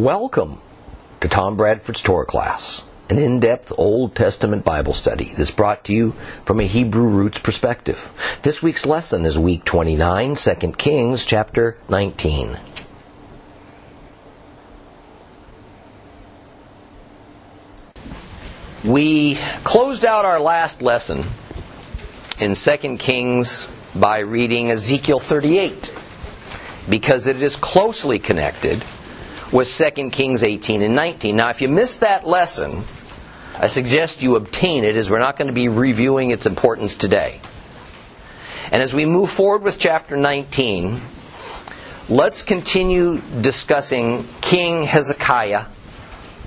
Welcome to Tom Bradford's Torah class, an in depth Old Testament Bible study that's brought to you from a Hebrew roots perspective. This week's lesson is week 29, 2 Kings chapter 19. We closed out our last lesson in 2 Kings by reading Ezekiel 38 because it is closely connected with 2 Kings 18 and 19. Now, if you missed that lesson, I suggest you obtain it as we're not going to be reviewing its importance today. And as we move forward with chapter 19, let's continue discussing King Hezekiah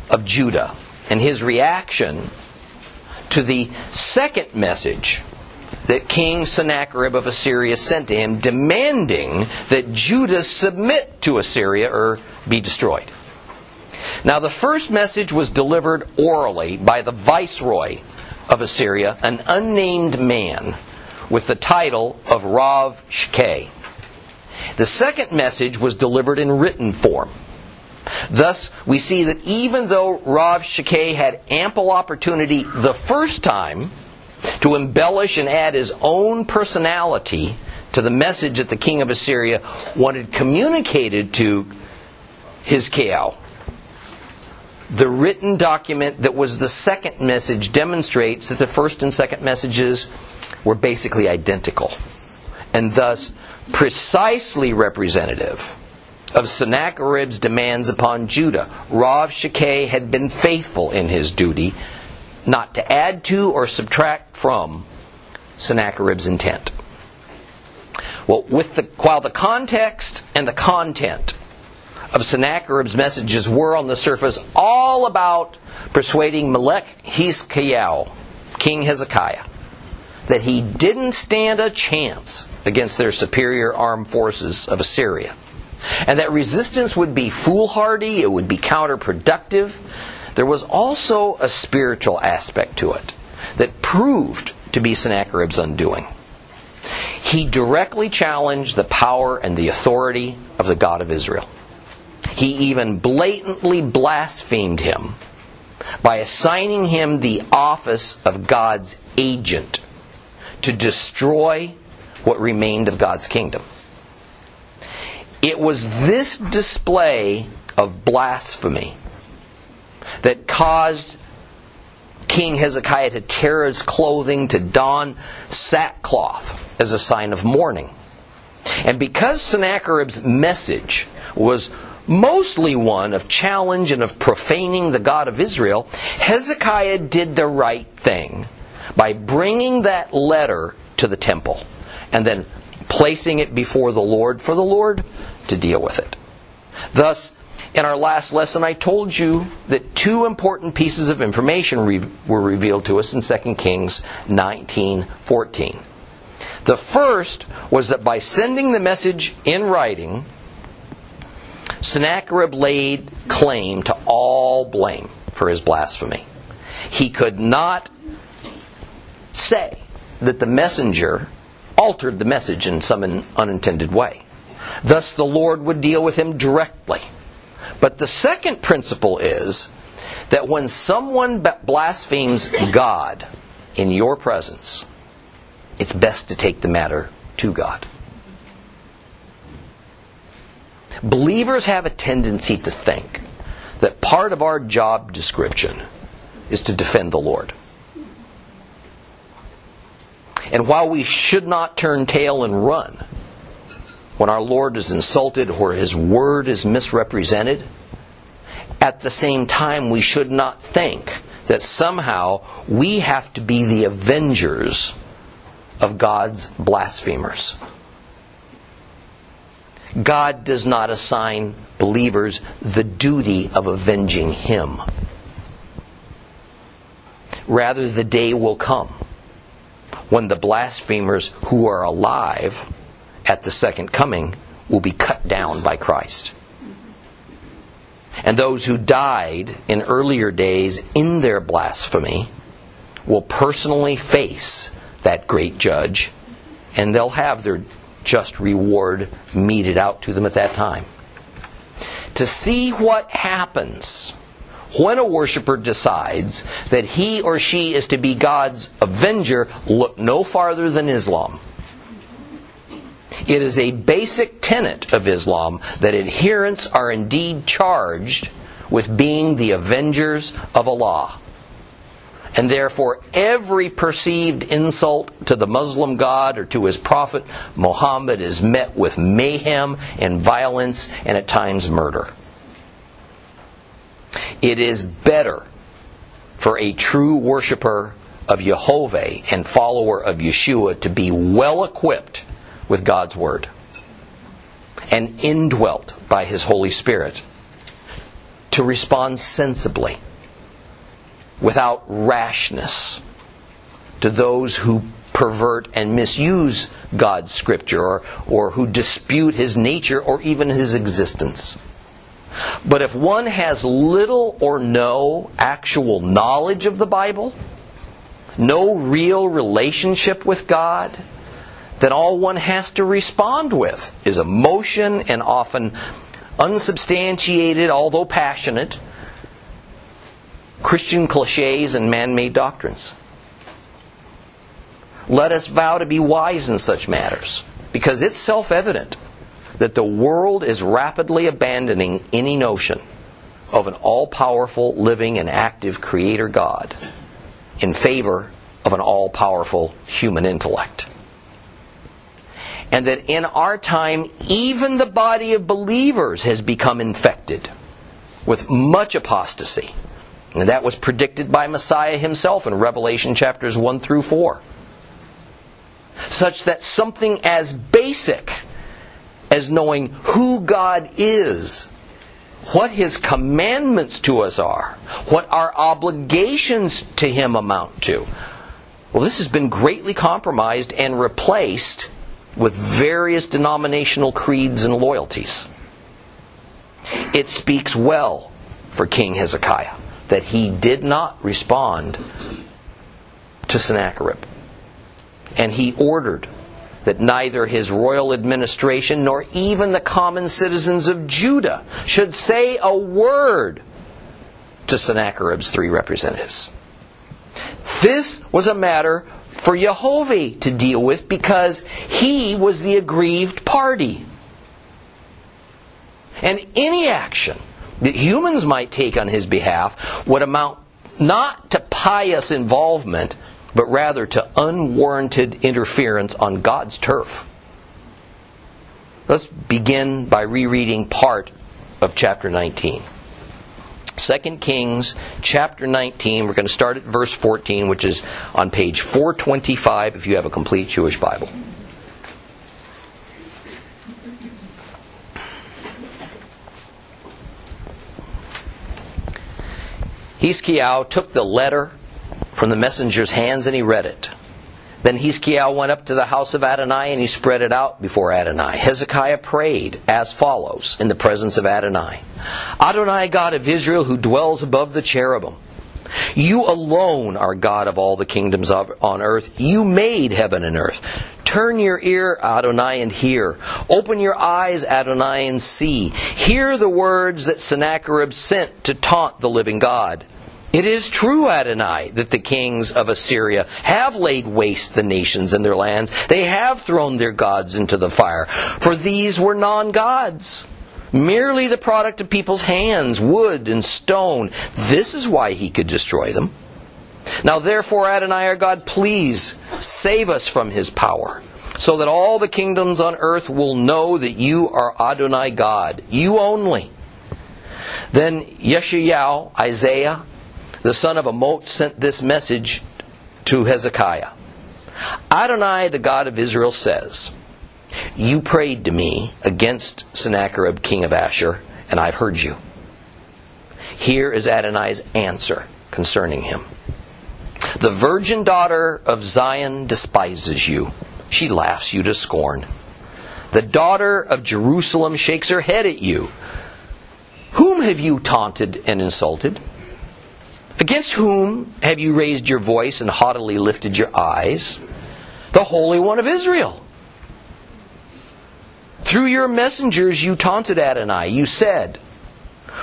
of Judah and his reaction to the second message that King Sennacherib of Assyria sent to him, demanding that Judah submit to Assyria or be destroyed. Now, the first message was delivered orally by the viceroy of Assyria, an unnamed man with the title of Rav Shakeh. The second message was delivered in written form. Thus, we see that even though Rav Shakeh had ample opportunity the first time to embellish and add his own personality to the message that the king of Assyria wanted communicated to his Hizkiah, the written document that was the second message demonstrates that the first and second messages were basically identical and thus precisely representative of Sennacherib's demands upon Judah. Rav Shakeh had been faithful in his duty not to add to or subtract from Sennacherib's intent. Well, with the, while the context and the content of Sennacherib's messages were on the surface all about persuading Melech Hizkiah, King Hezekiah, that he didn't stand a chance against their superior armed forces of Assyria and that resistance would be foolhardy, it would be counterproductive. There was also a spiritual aspect to it that proved to be Sennacherib's undoing. He directly challenged the power and the authority of the God of Israel. He even blatantly blasphemed him by assigning him the office of God's agent to destroy what remained of God's kingdom. It was this display of blasphemy that caused King Hezekiah to tear his clothing, to don sackcloth as a sign of mourning. And because Sennacherib's message was mostly one of challenge and of profaning the God of Israel, Hezekiah did the right thing by bringing that letter to the temple and then placing it before the Lord for the Lord to deal with it. Thus, in our last lesson, I told you that two important pieces of information re- were revealed to us in 2 Kings 19:14. The first was that by sending the message in writing, Sennacherib laid claim to all blame for his blasphemy. He could not say that the messenger altered the message in some unintended way. Thus, the Lord would deal with him directly. But the second principle is that when someone blasphemes God in your presence, it's best to take the matter to God. Believers have a tendency to think that part of our job description is to defend the Lord. And while we should not turn tail and run, when our Lord is insulted or his word is misrepresented, at the same time, we should not think that somehow we have to be the avengers of God's blasphemers. God does not assign believers the duty of avenging him. Rather, the day will come when the blasphemers who are alive at the second coming will be cut down by Christ. And those who died in earlier days in their blasphemy will personally face that great judge, and they'll have their just reward meted out to them at that time. to see what happens when a worshiper decides that he or she is to be God's avenger, look no farther than Islam. It is a basic tenet of Islam that adherents are indeed charged with being the avengers of Allah. And therefore, every perceived insult to the Muslim God or to his prophet Muhammad is met with mayhem and violence and at times murder. It is better for a true worshiper of Jehovah and follower of Yeshua to be well equipped with God's Word and indwelt by His Holy Spirit to respond sensibly without rashness to those who pervert and misuse God's Scripture or, or who dispute His nature or even His existence. But if one has little or no actual knowledge of the Bible, no real relationship with God, then all one has to respond with is emotion and often unsubstantiated, although passionate, Christian cliches and man made doctrines. Let us vow to be wise in such matters, because it's self evident that the world is rapidly abandoning any notion of an all powerful, living, and active Creator God in favor of an all powerful human intellect. And that in our time, even the body of believers has become infected with much apostasy. And that was predicted by Messiah himself in Revelation chapters 1 through 4. Such that something as basic as knowing who God is, what His commandments to us are, what our obligations to Him amount to. Well, this has been greatly compromised and replaced with various denominational creeds and loyalties. It speaks well for King Hezekiah that he did not respond to Sennacherib. And he ordered that neither his royal administration nor even the common citizens of Judah should say a word to Sennacherib's three representatives. This was a matter for Jehovah to deal with because he was the aggrieved party. And any action that humans might take on his behalf would amount not to pious involvement, but rather to unwarranted interference on God's turf. Let's begin by rereading part of chapter 19. 2 Kings chapter 19. We're going to start at verse 14, which is on page 425 if you have a complete Jewish Bible. Hizkiyahu took the letter from the messenger's hands and he read it. Then Hezekiah went up to the house of Adonai and he spread it out before Adonai. Hezekiah prayed as follows in the presence of Adonai Adonai, God of Israel, who dwells above the cherubim. You alone are God of all the kingdoms of, on earth. You made heaven and earth. Turn your ear, Adonai, and hear. Open your eyes, Adonai, and see. Hear the words that Sennacherib sent to taunt the living God. It is true, Adonai, that the kings of Assyria have laid waste the nations and their lands. They have thrown their gods into the fire. For these were non gods, merely the product of people's hands, wood and stone. This is why he could destroy them. Now, therefore, Adonai our God, please save us from his power, so that all the kingdoms on earth will know that you are Adonai God, you only. Then Yeshayahu, Isaiah, the son of Amoz, sent this message to Hezekiah Adonai, the God of Israel, says, You prayed to me against Sennacherib, king of Ashur, and I've heard you. Here is Adonai's answer concerning him. The virgin daughter of Zion despises you. She laughs you to scorn. The daughter of Jerusalem shakes her head at you. Whom have you taunted and insulted? Against whom have you raised your voice and haughtily lifted your eyes? The Holy One of Israel. Through your messengers you taunted Adonai. You said,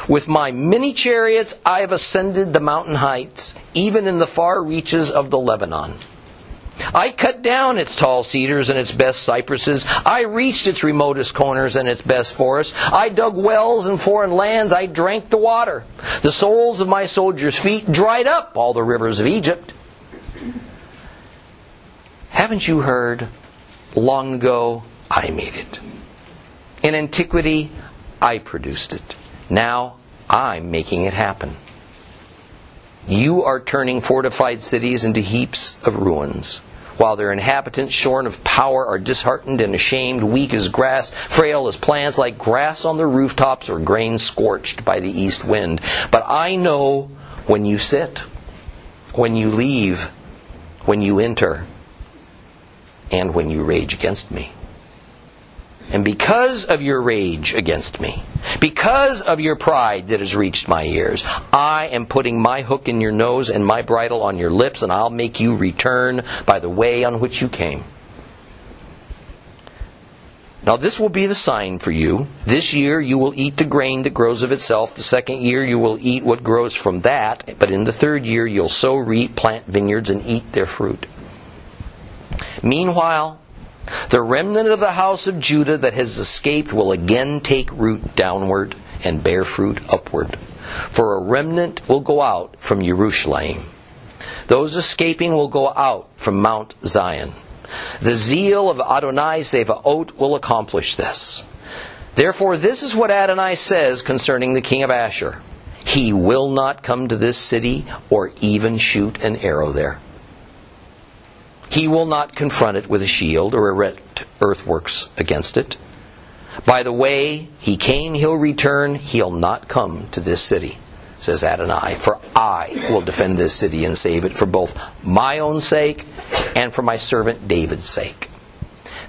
With my many chariots I have ascended the mountain heights, even in the far reaches of the Lebanon. I cut down its tall cedars and its best cypresses. I reached its remotest corners and its best forests. I dug wells in foreign lands. I drank the water. The soles of my soldiers' feet dried up all the rivers of Egypt. Haven't you heard? Long ago, I made it. In antiquity, I produced it. Now, I'm making it happen. You are turning fortified cities into heaps of ruins while their inhabitants, shorn of power, are disheartened and ashamed, weak as grass, frail as plants, like grass on the rooftops or grain scorched by the east wind. But I know when you sit, when you leave, when you enter, and when you rage against me. And because of your rage against me, because of your pride that has reached my ears, I am putting my hook in your nose and my bridle on your lips, and I'll make you return by the way on which you came. Now, this will be the sign for you. This year you will eat the grain that grows of itself. The second year you will eat what grows from that. But in the third year you'll sow, reap, plant vineyards, and eat their fruit. Meanwhile, the remnant of the house of Judah that has escaped will again take root downward and bear fruit upward. For a remnant will go out from Jerusalem. Those escaping will go out from Mount Zion. The zeal of Adonai Sevaot will accomplish this. Therefore, this is what Adonai says concerning the king of Ashur. He will not come to this city or even shoot an arrow there. He will not confront it with a shield or erect earthworks against it. By the way he came, he'll return. He'll not come to this city, says Adonai, for I will defend this city and save it for both my own sake and for my servant David's sake.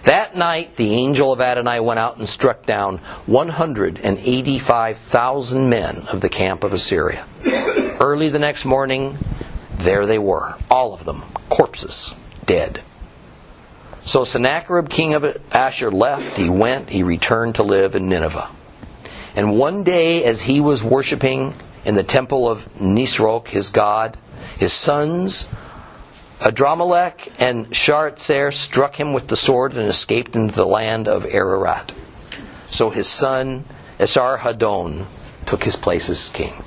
That night, the angel of Adonai went out and struck down 185,000 men of the camp of Assyria. Early the next morning, there they were, all of them, corpses dead. So Sennacherib, king of Ashur, left. He went. He returned to live in Nineveh. And one day, as he was worshiping in the temple of Nisroch, his god, his sons, Adramelech and Sharezer, struck him with the sword and escaped into the land of Ararat. So his son, Esarhaddon, took his place as king.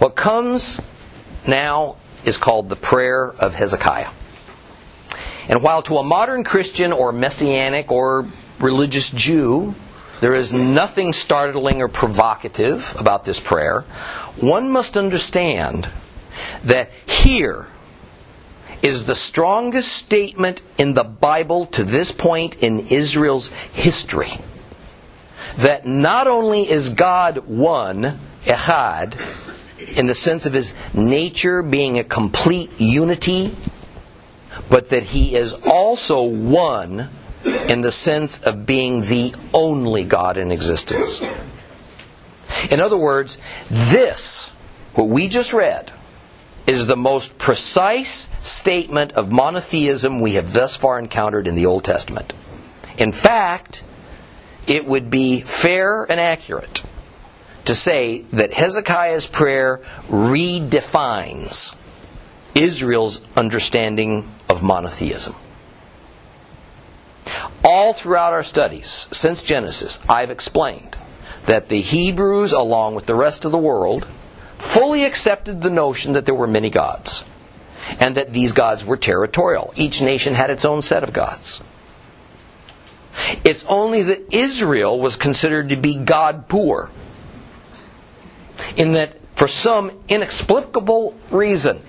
What comes now is called the prayer of Hezekiah. And while to a modern Christian or messianic or religious Jew, there is nothing startling or provocative about this prayer, one must understand that here is the strongest statement in the Bible to this point in Israel's history that not only is God one, Echad, in the sense of his nature being a complete unity, but that he is also one in the sense of being the only God in existence. In other words, this, what we just read, is the most precise statement of monotheism we have thus far encountered in the Old Testament. In fact, it would be fair and accurate to say that Hezekiah's prayer redefines Israel's understanding of monotheism. All throughout our studies since Genesis, I've explained that the Hebrews, along with the rest of the world, fully accepted the notion that there were many gods and that these gods were territorial. Each nation had its own set of gods. It's only that Israel was considered to be God poor in that for some inexplicable reason,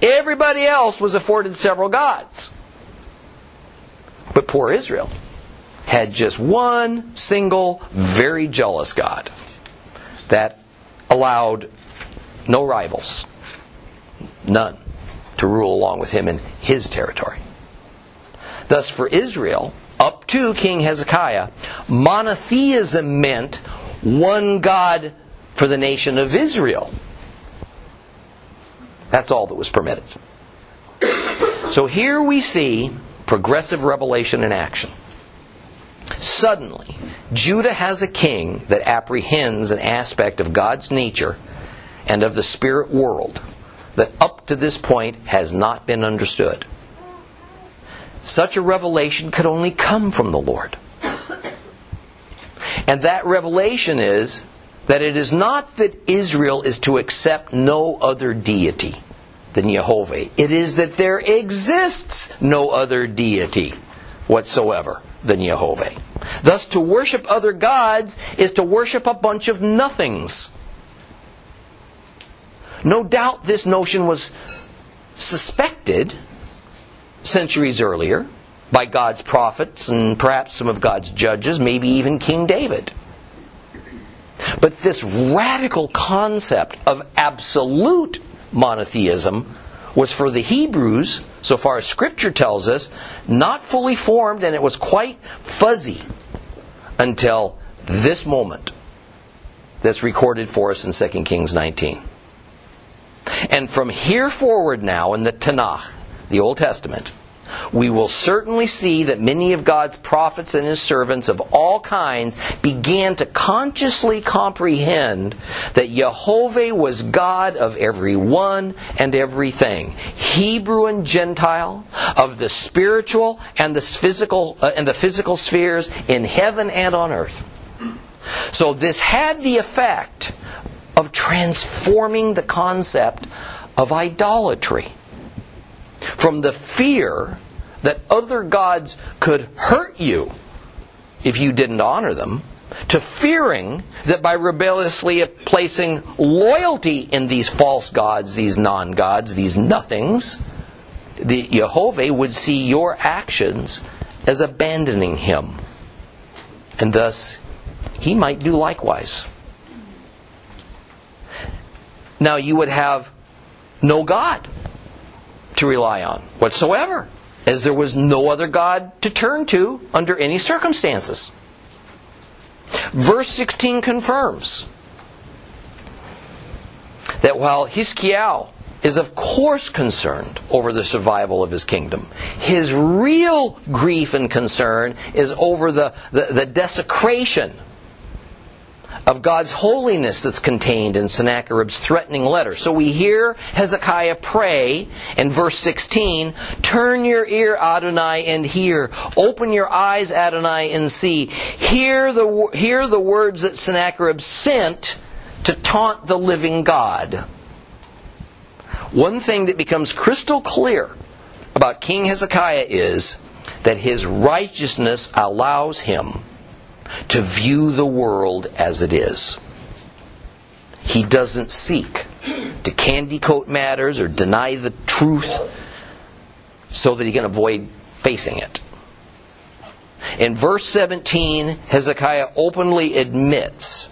everybody else was afforded several gods. But poor Israel had just one single, very jealous God that allowed no rivals, none, to rule along with him in his territory. Thus, for Israel, up to King Hezekiah, monotheism meant one God for the nation of Israel. That's all that was permitted. So here we see progressive revelation in action. Suddenly, Judah has a king that apprehends an aspect of God's nature and of the spirit world that up to this point has not been understood. Such a revelation could only come from the Lord. And that revelation is that it is not that Israel is to accept no other deity than Jehovah. It is that there exists no other deity whatsoever than Jehovah. Thus, to worship other gods is to worship a bunch of nothings. No doubt this notion was suspected centuries earlier by God's prophets and perhaps some of God's judges, maybe even King David. But this radical concept of absolute monotheism was for the Hebrews, so far as Scripture tells us, not fully formed and it was quite fuzzy until this moment that's recorded for us in 2 Kings 19. And from here forward now in the Tanakh, the Old Testament, we will certainly see that many of God's prophets and his servants of all kinds began to consciously comprehend that Jehovah was God of every one and everything, Hebrew and Gentile, of the spiritual and the physical uh, and the physical spheres in heaven and on earth. So this had the effect of transforming the concept of idolatry from the fear that other gods could hurt you if you didn't honor them, to fearing that by rebelliously placing loyalty in these false gods, these non gods, these nothings, the Jehovah would see your actions as abandoning him. And thus, he might do likewise. Now, you would have no God to rely on whatsoever, as there was no other God to turn to under any circumstances. Verse 16 confirms that while Hizkiyahu is of course concerned over the survival of his kingdom, his real grief and concern is over the, the, the desecration of God's holiness that's contained in Sennacherib's threatening letter. So we hear Hezekiah pray in verse 16, Turn your ear, Adonai, and hear. Open your eyes, Adonai, and see. Hear the, hear the words that Sennacherib sent to taunt the living God. One thing that becomes crystal clear about King Hezekiah is that his righteousness allows him to view the world as it is. He doesn't seek to candy coat matters or deny the truth so that he can avoid facing it. In verse 17, Hezekiah openly admits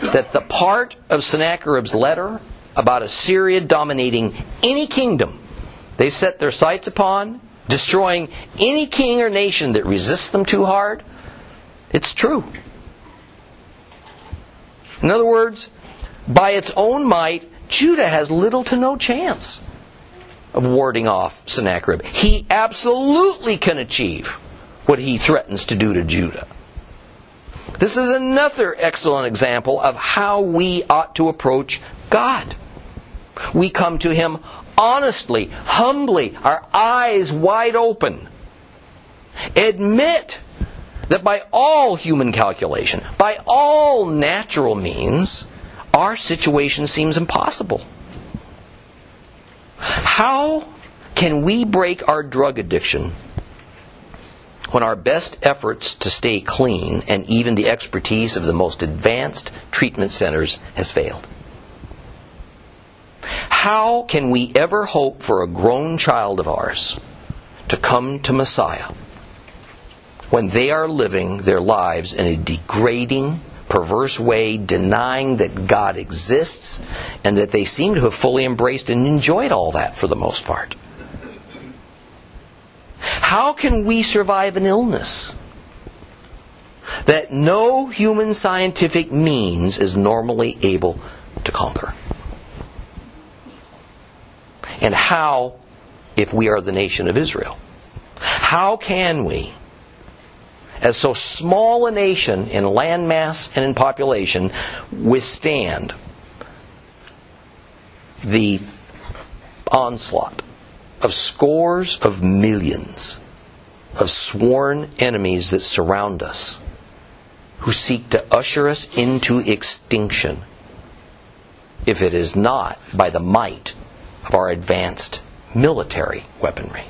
that the part of Sennacherib's letter about Assyria dominating any kingdom they set their sights upon, destroying any king or nation that resists them too hard, it's true. In other words, by its own might, Judah has little to no chance of warding off Sennacherib. He absolutely can achieve what he threatens to do to Judah. This is another excellent example of how we ought to approach God. We come to Him honestly, humbly, our eyes wide open. Admit that by all human calculation, by all natural means, our situation seems impossible. How can we break our drug addiction when our best efforts to stay clean and even the expertise of the most advanced treatment centers has failed? How can we ever hope for a grown child of ours to come to Messiah when they are living their lives in a degrading, perverse way, denying that God exists and that they seem to have fully embraced and enjoyed all that for the most part. How can we survive an illness that no human scientific means is normally able to conquer? And how if we are the nation of Israel? how can we, as so small a nation in landmass and in population, withstand the onslaught of scores of millions of sworn enemies that surround us, who seek to usher us into extinction, if it is not by the might of our advanced military weaponry.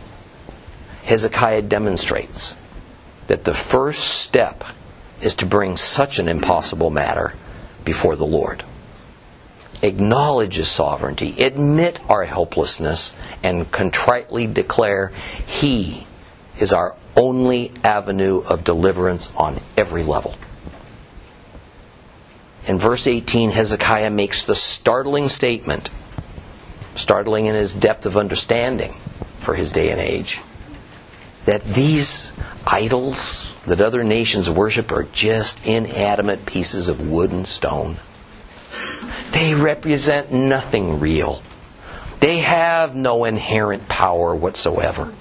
Hezekiah demonstrates that the first step is to bring such an impossible matter before the Lord. Acknowledge His sovereignty, admit our helplessness, and contritely declare He is our only avenue of deliverance on every level. In verse 18, Hezekiah makes the startling statement, startling in his depth of understanding for his day and age, that these idols that other nations worship are just inanimate pieces of wood and stone. They represent nothing real. They have no inherent power whatsoever.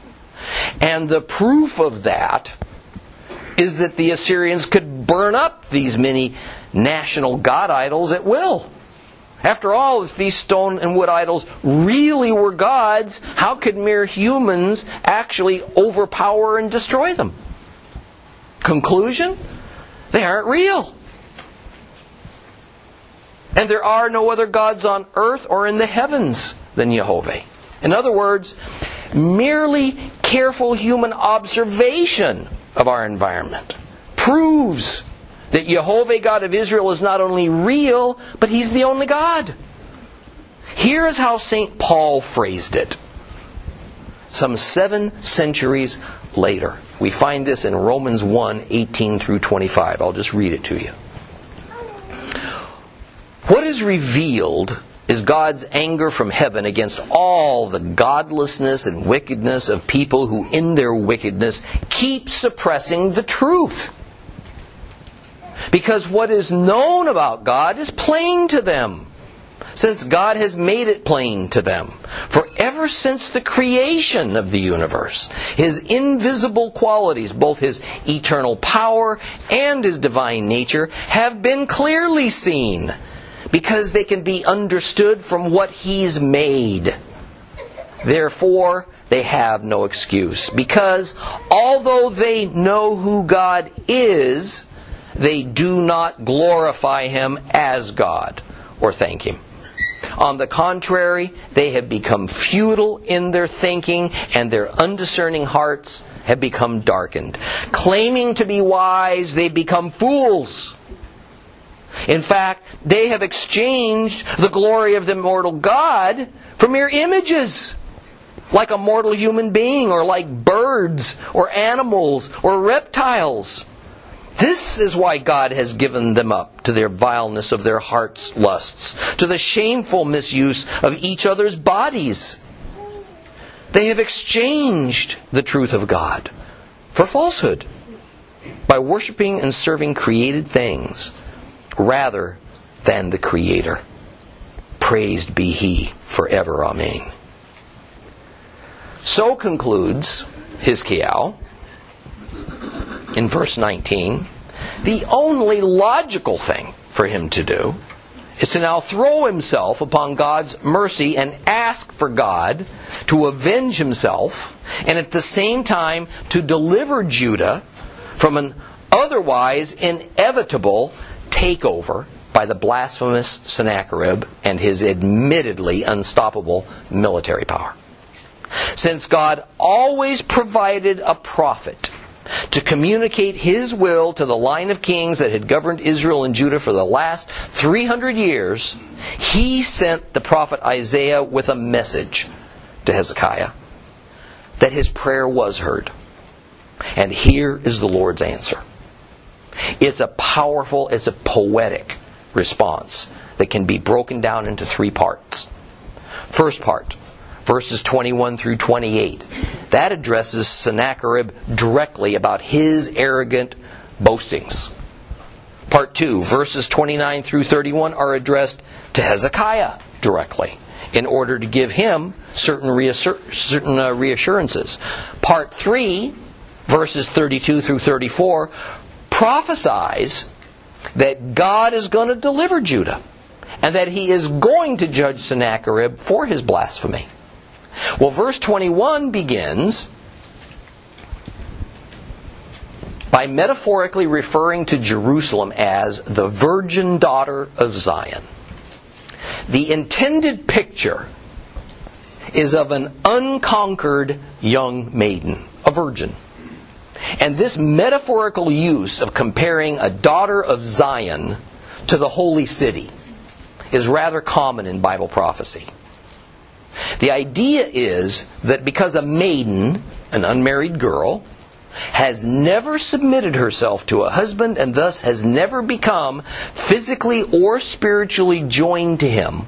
And the proof of that is that the Assyrians could burn up these many national god idols at will. After all, if these stone and wood idols really were gods, how could mere humans actually overpower and destroy them? Conclusion? They aren't real. And there are no other gods on earth or in the heavens than Jehovah. In other words, merely careful human observation of our environment proves that Jehovah God of Israel is not only real, but He's the only God. Here is how St. Paul phrased it. Some seven centuries later. We find this in Romans 1 18 through 25. I'll just read it to you. What is revealed is God's anger from heaven against all the godlessness and wickedness of people who, in their wickedness, keep suppressing the truth. Because what is known about God is plain to them, since God has made it plain to them. For ever since the creation of the universe, His invisible qualities, both His eternal power and His divine nature, have been clearly seen because they can be understood from what He's made. Therefore, they have no excuse. Because although they know who God is, they do not glorify Him as God or thank Him. On the contrary, they have become futile in their thinking, and their undiscerning hearts have become darkened. Claiming to be wise, they become fools in fact, they have exchanged the glory of the immortal God for mere images, like a mortal human being, or like birds, or animals, or reptiles. This is why God has given them up to their vileness of their hearts' lusts, to the shameful misuse of each other's bodies. They have exchanged the truth of God for falsehood by worshiping and serving created things rather than the Creator. Praised be He forever. Amen. So concludes Hizkiah in verse 19. The only logical thing for him to do is to now throw himself upon God's mercy and ask for God to avenge himself and at the same time to deliver Judah from an otherwise inevitable takeover by the blasphemous Sennacherib and his admittedly unstoppable military power. Since God always provided a prophet to communicate his will to the line of kings that had governed Israel and Judah for the last 300 years, he sent the prophet Isaiah with a message to Hezekiah that his prayer was heard. And here is the Lord's answer. It's a powerful, it's a poetic response that can be broken down into three parts. First part, verses 21 through 28. That addresses Sennacherib directly about his arrogant boastings. Part 2, verses 29 through 31 are addressed to Hezekiah directly in order to give him certain, reassur- certain uh, reassurances. Part 3 verses 32 through 34, prophesies that God is going to deliver Judah and that he is going to judge Sennacherib for his blasphemy. Well, verse 21 begins by metaphorically referring to Jerusalem as the virgin daughter of Zion. The intended picture is of an unconquered young maiden, a virgin. And this metaphorical use of comparing a daughter of Zion to the holy city is rather common in Bible prophecy. The idea is that because a maiden, an unmarried girl, has never submitted herself to a husband and thus has never become physically or spiritually joined to him,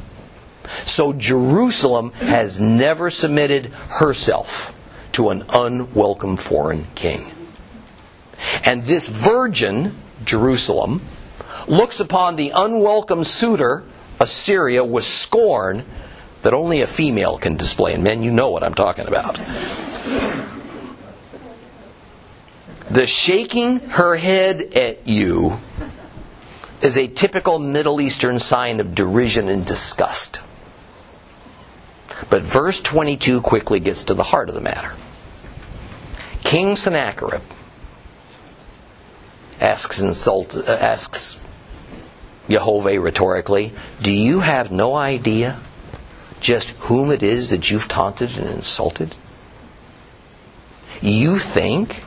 so Jerusalem has never submitted herself to an unwelcome foreign king. And this virgin, Jerusalem, looks upon the unwelcome suitor, Assyria, with scorn that only a female can display. And men, you know what I'm talking about. The shaking her head at you is a typical Middle Eastern sign of derision and disgust. But verse 22 quickly gets to the heart of the matter. King Sennacherib asks, insult, uh, asks Jehovah rhetorically, Do you have no idea just whom it is that you've taunted and insulted? You think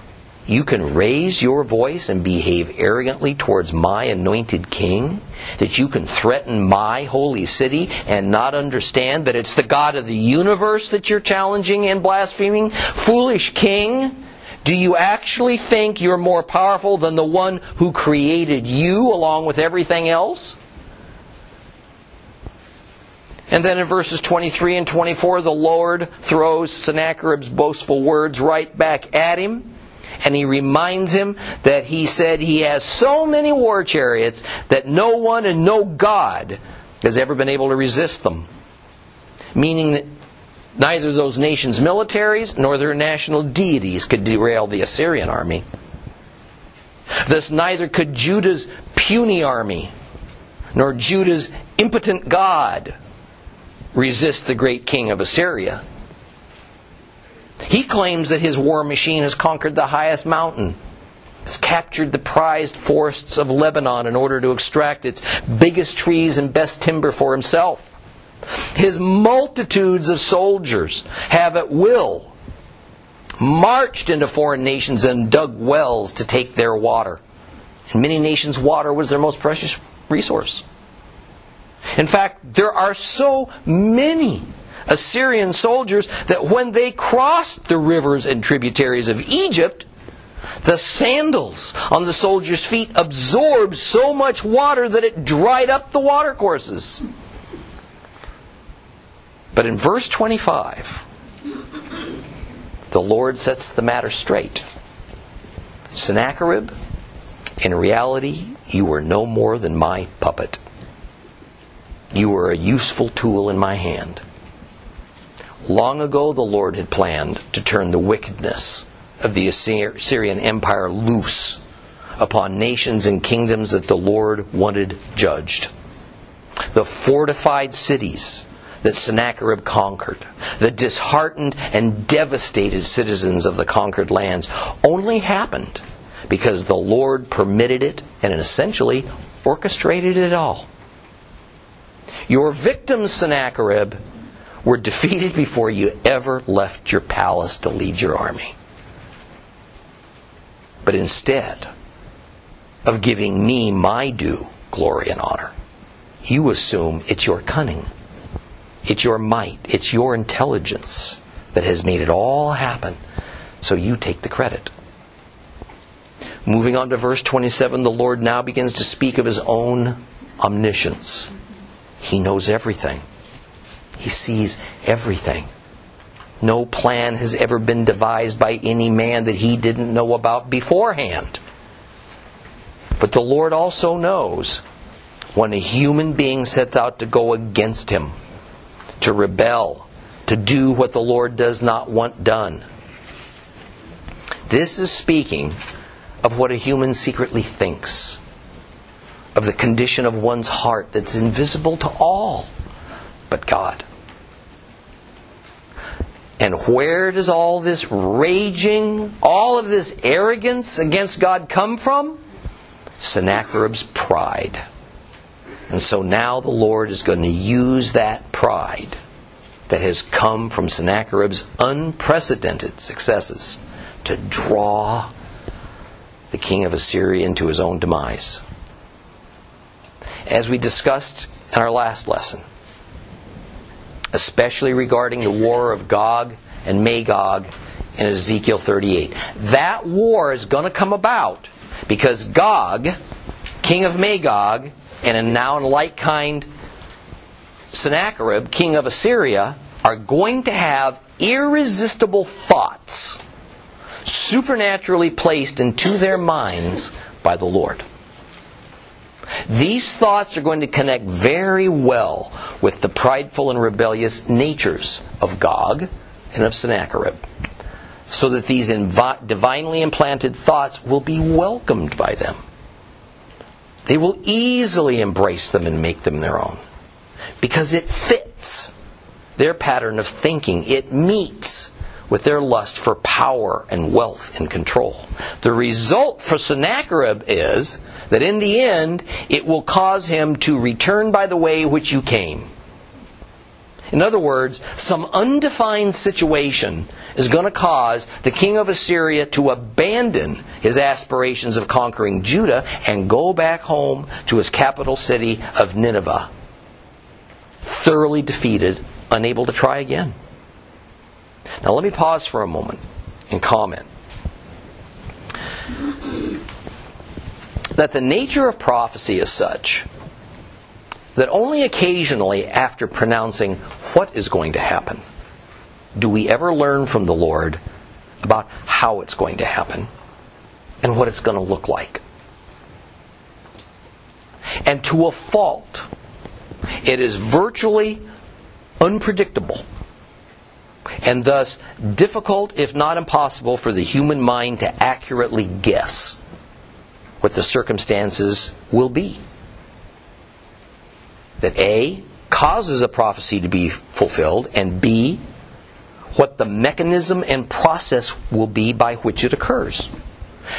you can raise your voice and behave arrogantly towards my anointed king? That you can threaten my holy city and not understand that it's the God of the universe that you're challenging and blaspheming? Foolish king! Do you actually think you're more powerful than the one who created you along with everything else? And then in verses 23 and 24, the Lord throws Sennacherib's boastful words right back at him. And he reminds him that he said he has so many war chariots that no one and no God has ever been able to resist them. Meaning that Neither those nations' militaries nor their national deities could derail the Assyrian army. Thus, neither could Judah's puny army nor Judah's impotent God resist the great king of Assyria. He claims that his war machine has conquered the highest mountain, has captured the prized forests of Lebanon in order to extract its biggest trees and best timber for himself. His multitudes of soldiers have at will marched into foreign nations and dug wells to take their water. In many nations, water was their most precious resource. In fact, there are so many Assyrian soldiers that when they crossed the rivers and tributaries of Egypt, the sandals on the soldiers' feet absorbed so much water that it dried up the watercourses. But in verse 25, the Lord sets the matter straight. Sennacherib, in reality, you were no more than my puppet. You were a useful tool in my hand. Long ago, the Lord had planned to turn the wickedness of the Assyrian Empire loose upon nations and kingdoms that the Lord wanted judged. The fortified cities that Sennacherib conquered, the disheartened and devastated citizens of the conquered lands, only happened because the Lord permitted it and essentially orchestrated it all. Your victims, Sennacherib, were defeated before you ever left your palace to lead your army. But instead of giving me my due glory and honor, you assume it's your cunning it's your might, it's your intelligence that has made it all happen. So you take the credit. Moving on to verse 27, the Lord now begins to speak of his own omniscience. He knows everything, he sees everything. No plan has ever been devised by any man that he didn't know about beforehand. But the Lord also knows when a human being sets out to go against him to rebel, to do what the Lord does not want done. This is speaking of what a human secretly thinks, of the condition of one's heart that's invisible to all but God. And where does all this raging, all of this arrogance against God come from? Sennacherib's pride. And so now the Lord is going to use that pride that has come from Sennacherib's unprecedented successes to draw the king of Assyria into his own demise. As we discussed in our last lesson, especially regarding the war of Gog and Magog in Ezekiel 38. That war is going to come about because Gog, king of Magog, and a now in like kind Sennacherib, king of Assyria, are going to have irresistible thoughts supernaturally placed into their minds by the Lord. These thoughts are going to connect very well with the prideful and rebellious natures of Gog and of Sennacherib, so that these invi- divinely implanted thoughts will be welcomed by them. They will easily embrace them and make them their own, because it fits their pattern of thinking. It meets with their lust for power and wealth and control. The result for Sennacherib is that in the end, it will cause him to return by the way which you came. In other words, some undefined situation is going to cause the king of Assyria to abandon his aspirations of conquering Judah and go back home to his capital city of Nineveh, thoroughly defeated, unable to try again. Now, let me pause for a moment and comment that the nature of prophecy is such that only occasionally, after pronouncing what is going to happen, do we ever learn from the Lord about how it's going to happen and what it's going to look like. And to a fault, it is virtually unpredictable and thus difficult, if not impossible, for the human mind to accurately guess what the circumstances will be. That A causes a prophecy to be fulfilled, and B, what the mechanism and process will be by which it occurs.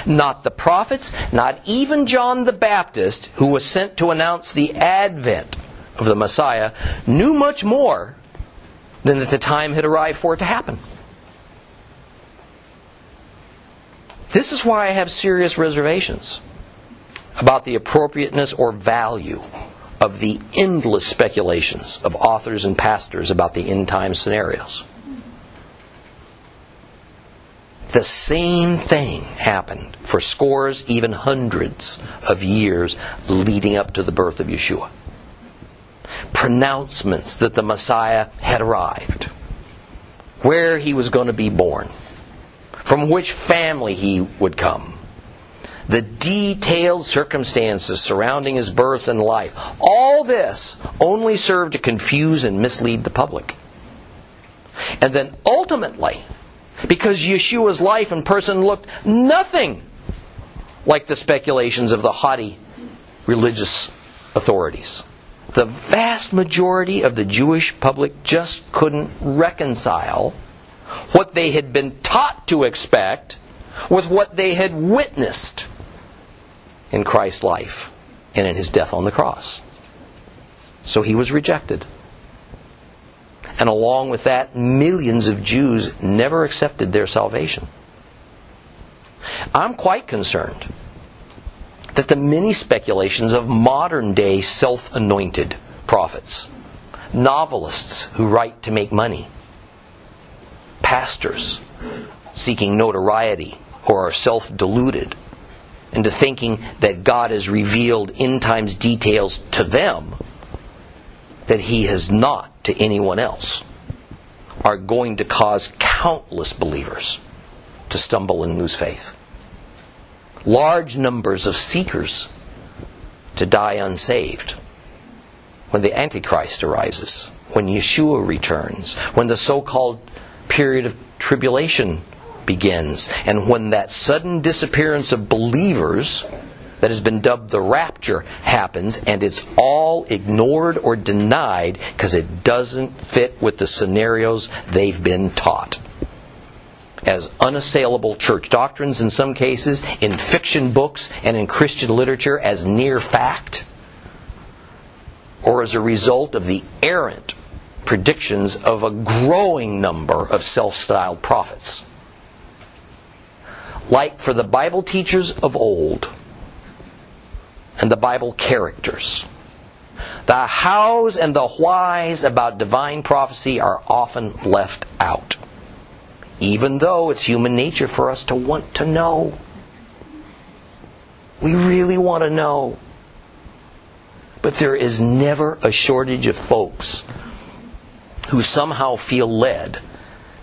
Not the prophets, not even John the Baptist, who was sent to announce the advent of the Messiah, knew much more than that the time had arrived for it to happen. This is why I have serious reservations about the appropriateness or value of the endless speculations of authors and pastors about the end time scenarios. The same thing happened for scores, even hundreds of years leading up to the birth of Yeshua pronouncements that the Messiah had arrived, where he was going to be born, from which family he would come, the detailed circumstances surrounding his birth and life. All this only served to confuse and mislead the public. And then ultimately, because Yeshua's life and person looked nothing like the speculations of the haughty religious authorities the vast majority of the Jewish public just couldn't reconcile what they had been taught to expect with what they had witnessed in Christ's life and in his death on the cross. So he was rejected. And along with that, millions of Jews never accepted their salvation. I'm quite concerned that the many speculations of modern day self anointed prophets, novelists who write to make money, pastors seeking notoriety or are self deluded into thinking that God has revealed in times details to them that He has not to anyone else, are going to cause countless believers to stumble and lose faith large numbers of seekers to die unsaved. When the Antichrist arises, when Yeshua returns, when the so called period of tribulation begins. And when that sudden disappearance of believers that has been dubbed the rapture happens, and it's all ignored or denied because it doesn't fit with the scenarios they've been taught. As unassailable church doctrines in some cases, in fiction books and in Christian literature as near fact, or as a result of the errant predictions of a growing number of self styled prophets. Like for the Bible teachers of old and the Bible characters, the hows and the whys about divine prophecy are often left out, even though it's human nature for us to want to know. We really want to know. But there is never a shortage of folks who somehow feel led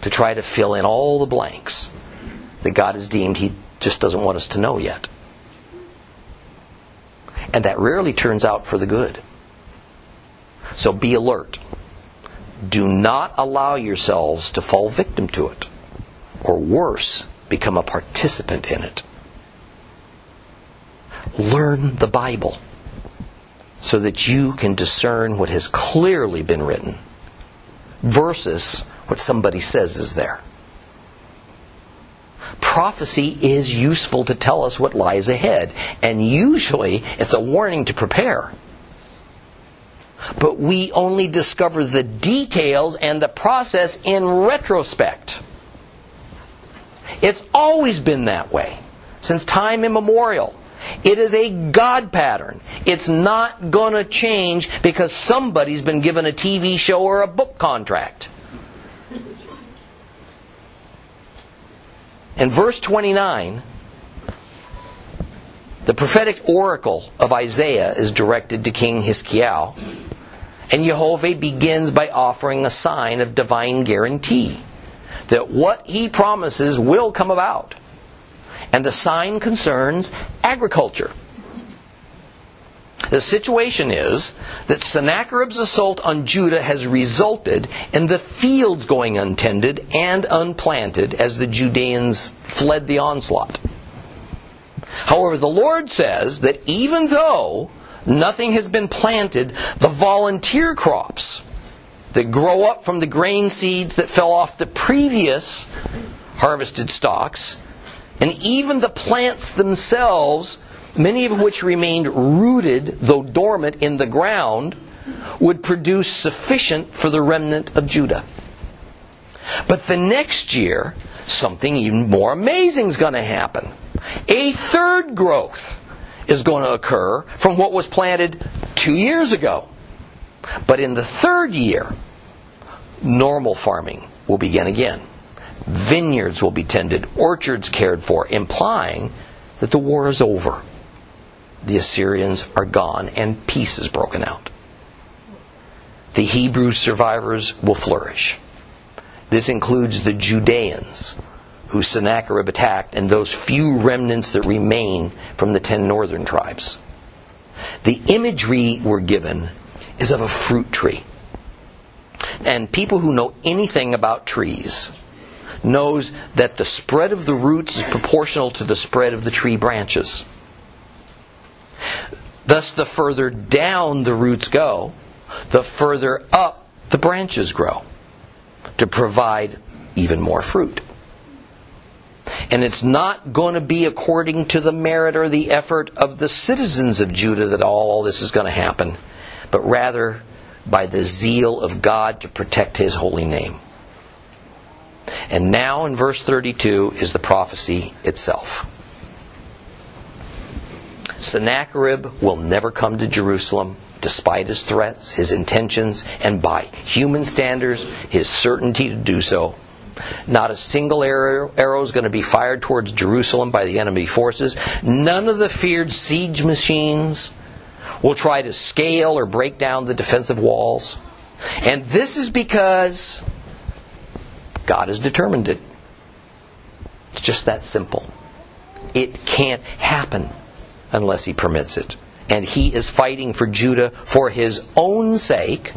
to try to fill in all the blanks that God has deemed He just doesn't want us to know yet. And that rarely turns out for the good. So be alert. Do not allow yourselves to fall victim to it, or worse, become a participant in it. Learn the Bible so that you can discern what has clearly been written versus what somebody says is there. Prophecy is useful to tell us what lies ahead, and usually it's a warning to prepare. But we only discover the details and the process in retrospect. It's always been that way, since time immemorial. It is a God pattern. It's not going to change because somebody's been given a TV show or a book contract. In verse 29, the prophetic oracle of Isaiah is directed to King Hizkiyahu, and Jehovah begins by offering a sign of divine guarantee that what he promises will come about. And the sign concerns agriculture. The situation is that Sennacherib's assault on Judah has resulted in the fields going untended and unplanted as the Judeans fled the onslaught. However, the Lord says that even though nothing has been planted, the volunteer crops that grow up from the grain seeds that fell off the previous harvested stalks, and even the plants themselves many of which remained rooted, though dormant, in the ground, would produce sufficient for the remnant of Judah. But the next year, something even more amazing is going to happen. A third growth is going to occur from what was planted two years ago. But in the third year, normal farming will begin again. Vineyards will be tended, orchards cared for, implying that the war is over the Assyrians are gone and peace is broken out. The Hebrew survivors will flourish. This includes the Judeans, who Sennacherib attacked, and those few remnants that remain from the ten northern tribes. The imagery we're given is of a fruit tree. And people who know anything about trees knows that the spread of the roots is proportional to the spread of the tree branches. Thus, the further down the roots go, the further up the branches grow to provide even more fruit. And it's not going to be according to the merit or the effort of the citizens of Judah that all this is going to happen, but rather by the zeal of God to protect his holy name. And now in verse 32 is the prophecy itself. Sennacherib will never come to Jerusalem despite his threats, his intentions, and by human standards, his certainty to do so. Not a single arrow, is going to be fired towards Jerusalem by the enemy forces. None of the feared siege machines will try to scale or break down the defensive walls. And this is because God has determined it. It's just that simple. It can't happen unless he permits it. And he is fighting for Judah for his own sake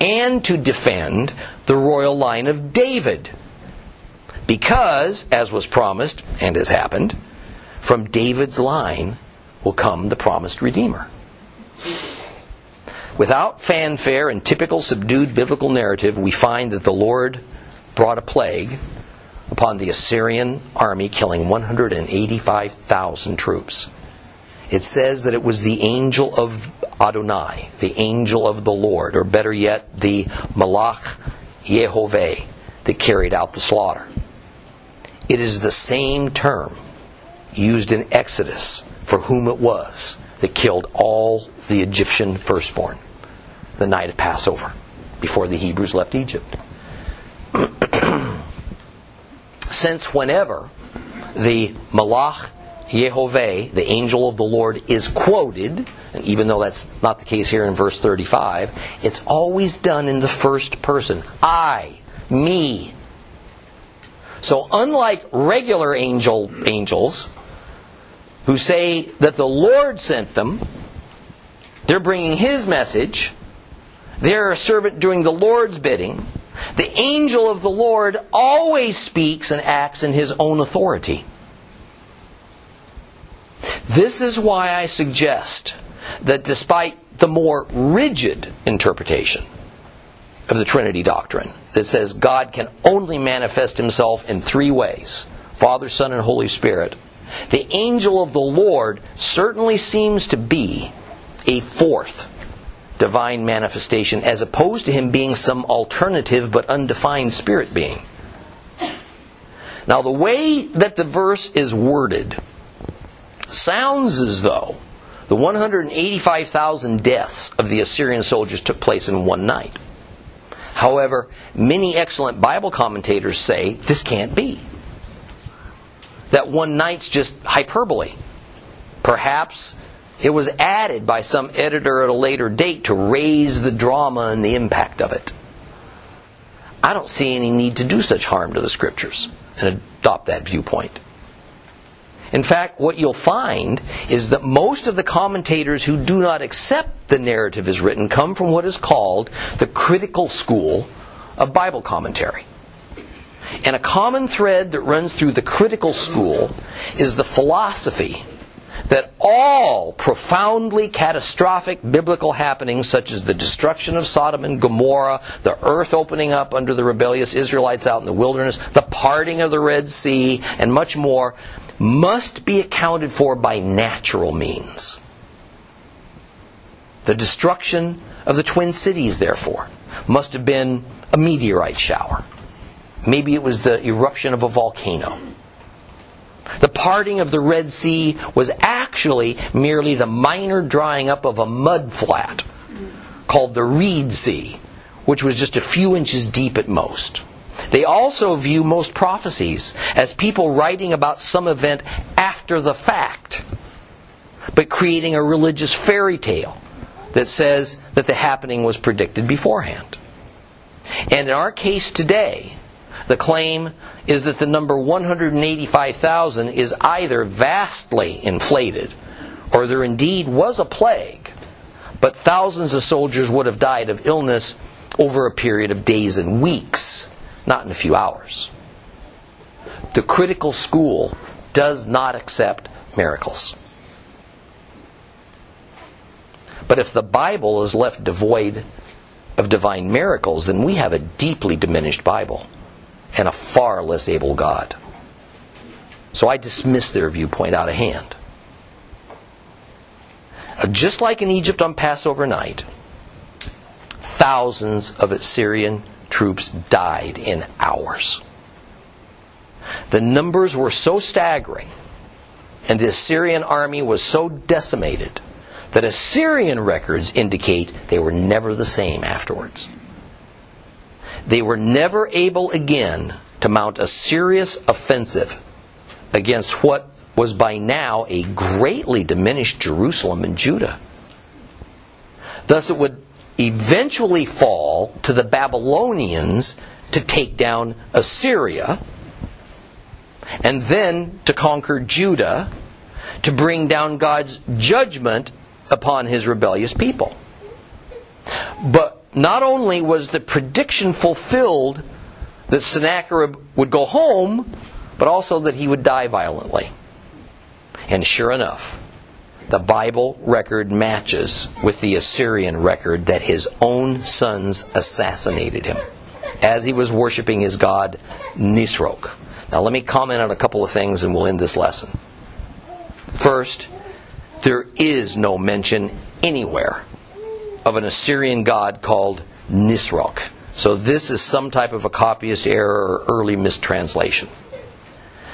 and to defend the royal line of David. Because, as was promised and has happened, from David's line will come the promised Redeemer. Without fanfare and typical subdued biblical narrative, we find that the Lord brought a plague upon the Assyrian army, killing 185,000 troops. It says that it was the angel of Adonai, the angel of the Lord, or better yet, the Malach Yehovah, that carried out the slaughter. It is the same term used in Exodus for whom it was that killed all the Egyptian firstborn the night of Passover before the Hebrews left Egypt. Since whenever the Malach Yehovah, the angel of the Lord, is quoted, and even though that's not the case here in verse 35, it's always done in the first person. I, me. So unlike regular angel angels who say that the Lord sent them, they're bringing his message. They're a servant doing the Lord's bidding. The angel of the Lord always speaks and acts in his own authority. This is why I suggest that despite the more rigid interpretation of the Trinity doctrine that says God can only manifest himself in three ways Father, Son, and Holy Spirit, the angel of the Lord certainly seems to be a fourth divine manifestation as opposed to him being some alternative but undefined spirit being. Now, the way that the verse is worded sounds as though the 185,000 deaths of the Assyrian soldiers took place in one night. However, many excellent Bible commentators say this can't be. That one night's just hyperbole. Perhaps it was added by some editor at a later date to raise the drama and the impact of it. I don't see any need to do such harm to the scriptures and adopt that viewpoint. In fact, what you'll find is that most of the commentators who do not accept the narrative as written come from what is called the critical school of Bible commentary. And a common thread that runs through the critical school is the philosophy that all profoundly catastrophic biblical happenings, such as the destruction of Sodom and Gomorrah, the earth opening up under the rebellious Israelites out in the wilderness, the parting of the Red Sea, and much more, must be accounted for by natural means. The destruction of the Twin Cities, therefore, must have been a meteorite shower. Maybe it was the eruption of a volcano. The parting of the Red Sea was actually merely the minor drying up of a mud flat called the Reed Sea, which was just a few inches deep at most. They also view most prophecies as people writing about some event after the fact, but creating a religious fairy tale that says that the happening was predicted beforehand. And in our case today, the claim is that the number 185,000 is either vastly inflated or there indeed was a plague, but thousands of soldiers would have died of illness over a period of days and weeks, not in a few hours. The critical school does not accept miracles. But if the Bible is left devoid of divine miracles, then we have a deeply diminished Bible and a far less able God. So I dismiss their viewpoint out of hand. Uh, just like in Egypt on Passover night, thousands of Assyrian troops died in hours. The numbers were so staggering, and the Assyrian army was so decimated, that Assyrian records indicate they were never the same afterwards. They were never able again to mount a serious offensive against what was by now a greatly diminished Jerusalem and Judah. Thus, it would eventually fall to the Babylonians to take down Assyria, and then to conquer Judah, to bring down God's judgment upon his rebellious people. But not only was the prediction fulfilled that Sennacherib would go home, but also that he would die violently. And sure enough, the Bible record matches with the Assyrian record that his own sons assassinated him as he was worshiping his god Nisroch. Now, let me comment on a couple of things and we'll end this lesson. First, there is no mention anywhere of an Assyrian god called Nisroch. So, this is some type of a copyist error or early mistranslation.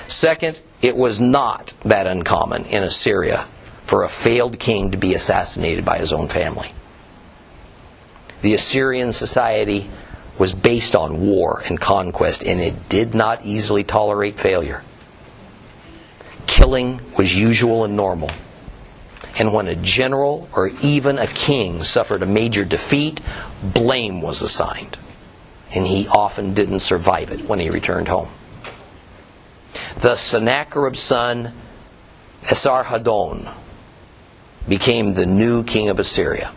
Second, it was not that uncommon in Assyria for a failed king to be assassinated by his own family. The Assyrian society was based on war and conquest, and it did not easily tolerate failure. Killing was usual and normal. And when a general or even a king suffered a major defeat, blame was assigned. And he often didn't survive it when he returned home. The Sennacherib's son, Esarhaddon, became the new king of Assyria.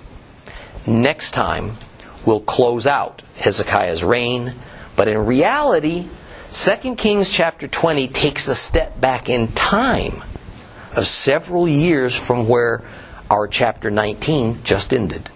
Next time, we'll close out Hezekiah's reign, but in reality, 2 Kings chapter 20 takes a step back in time of several years from where our chapter 19 just ended.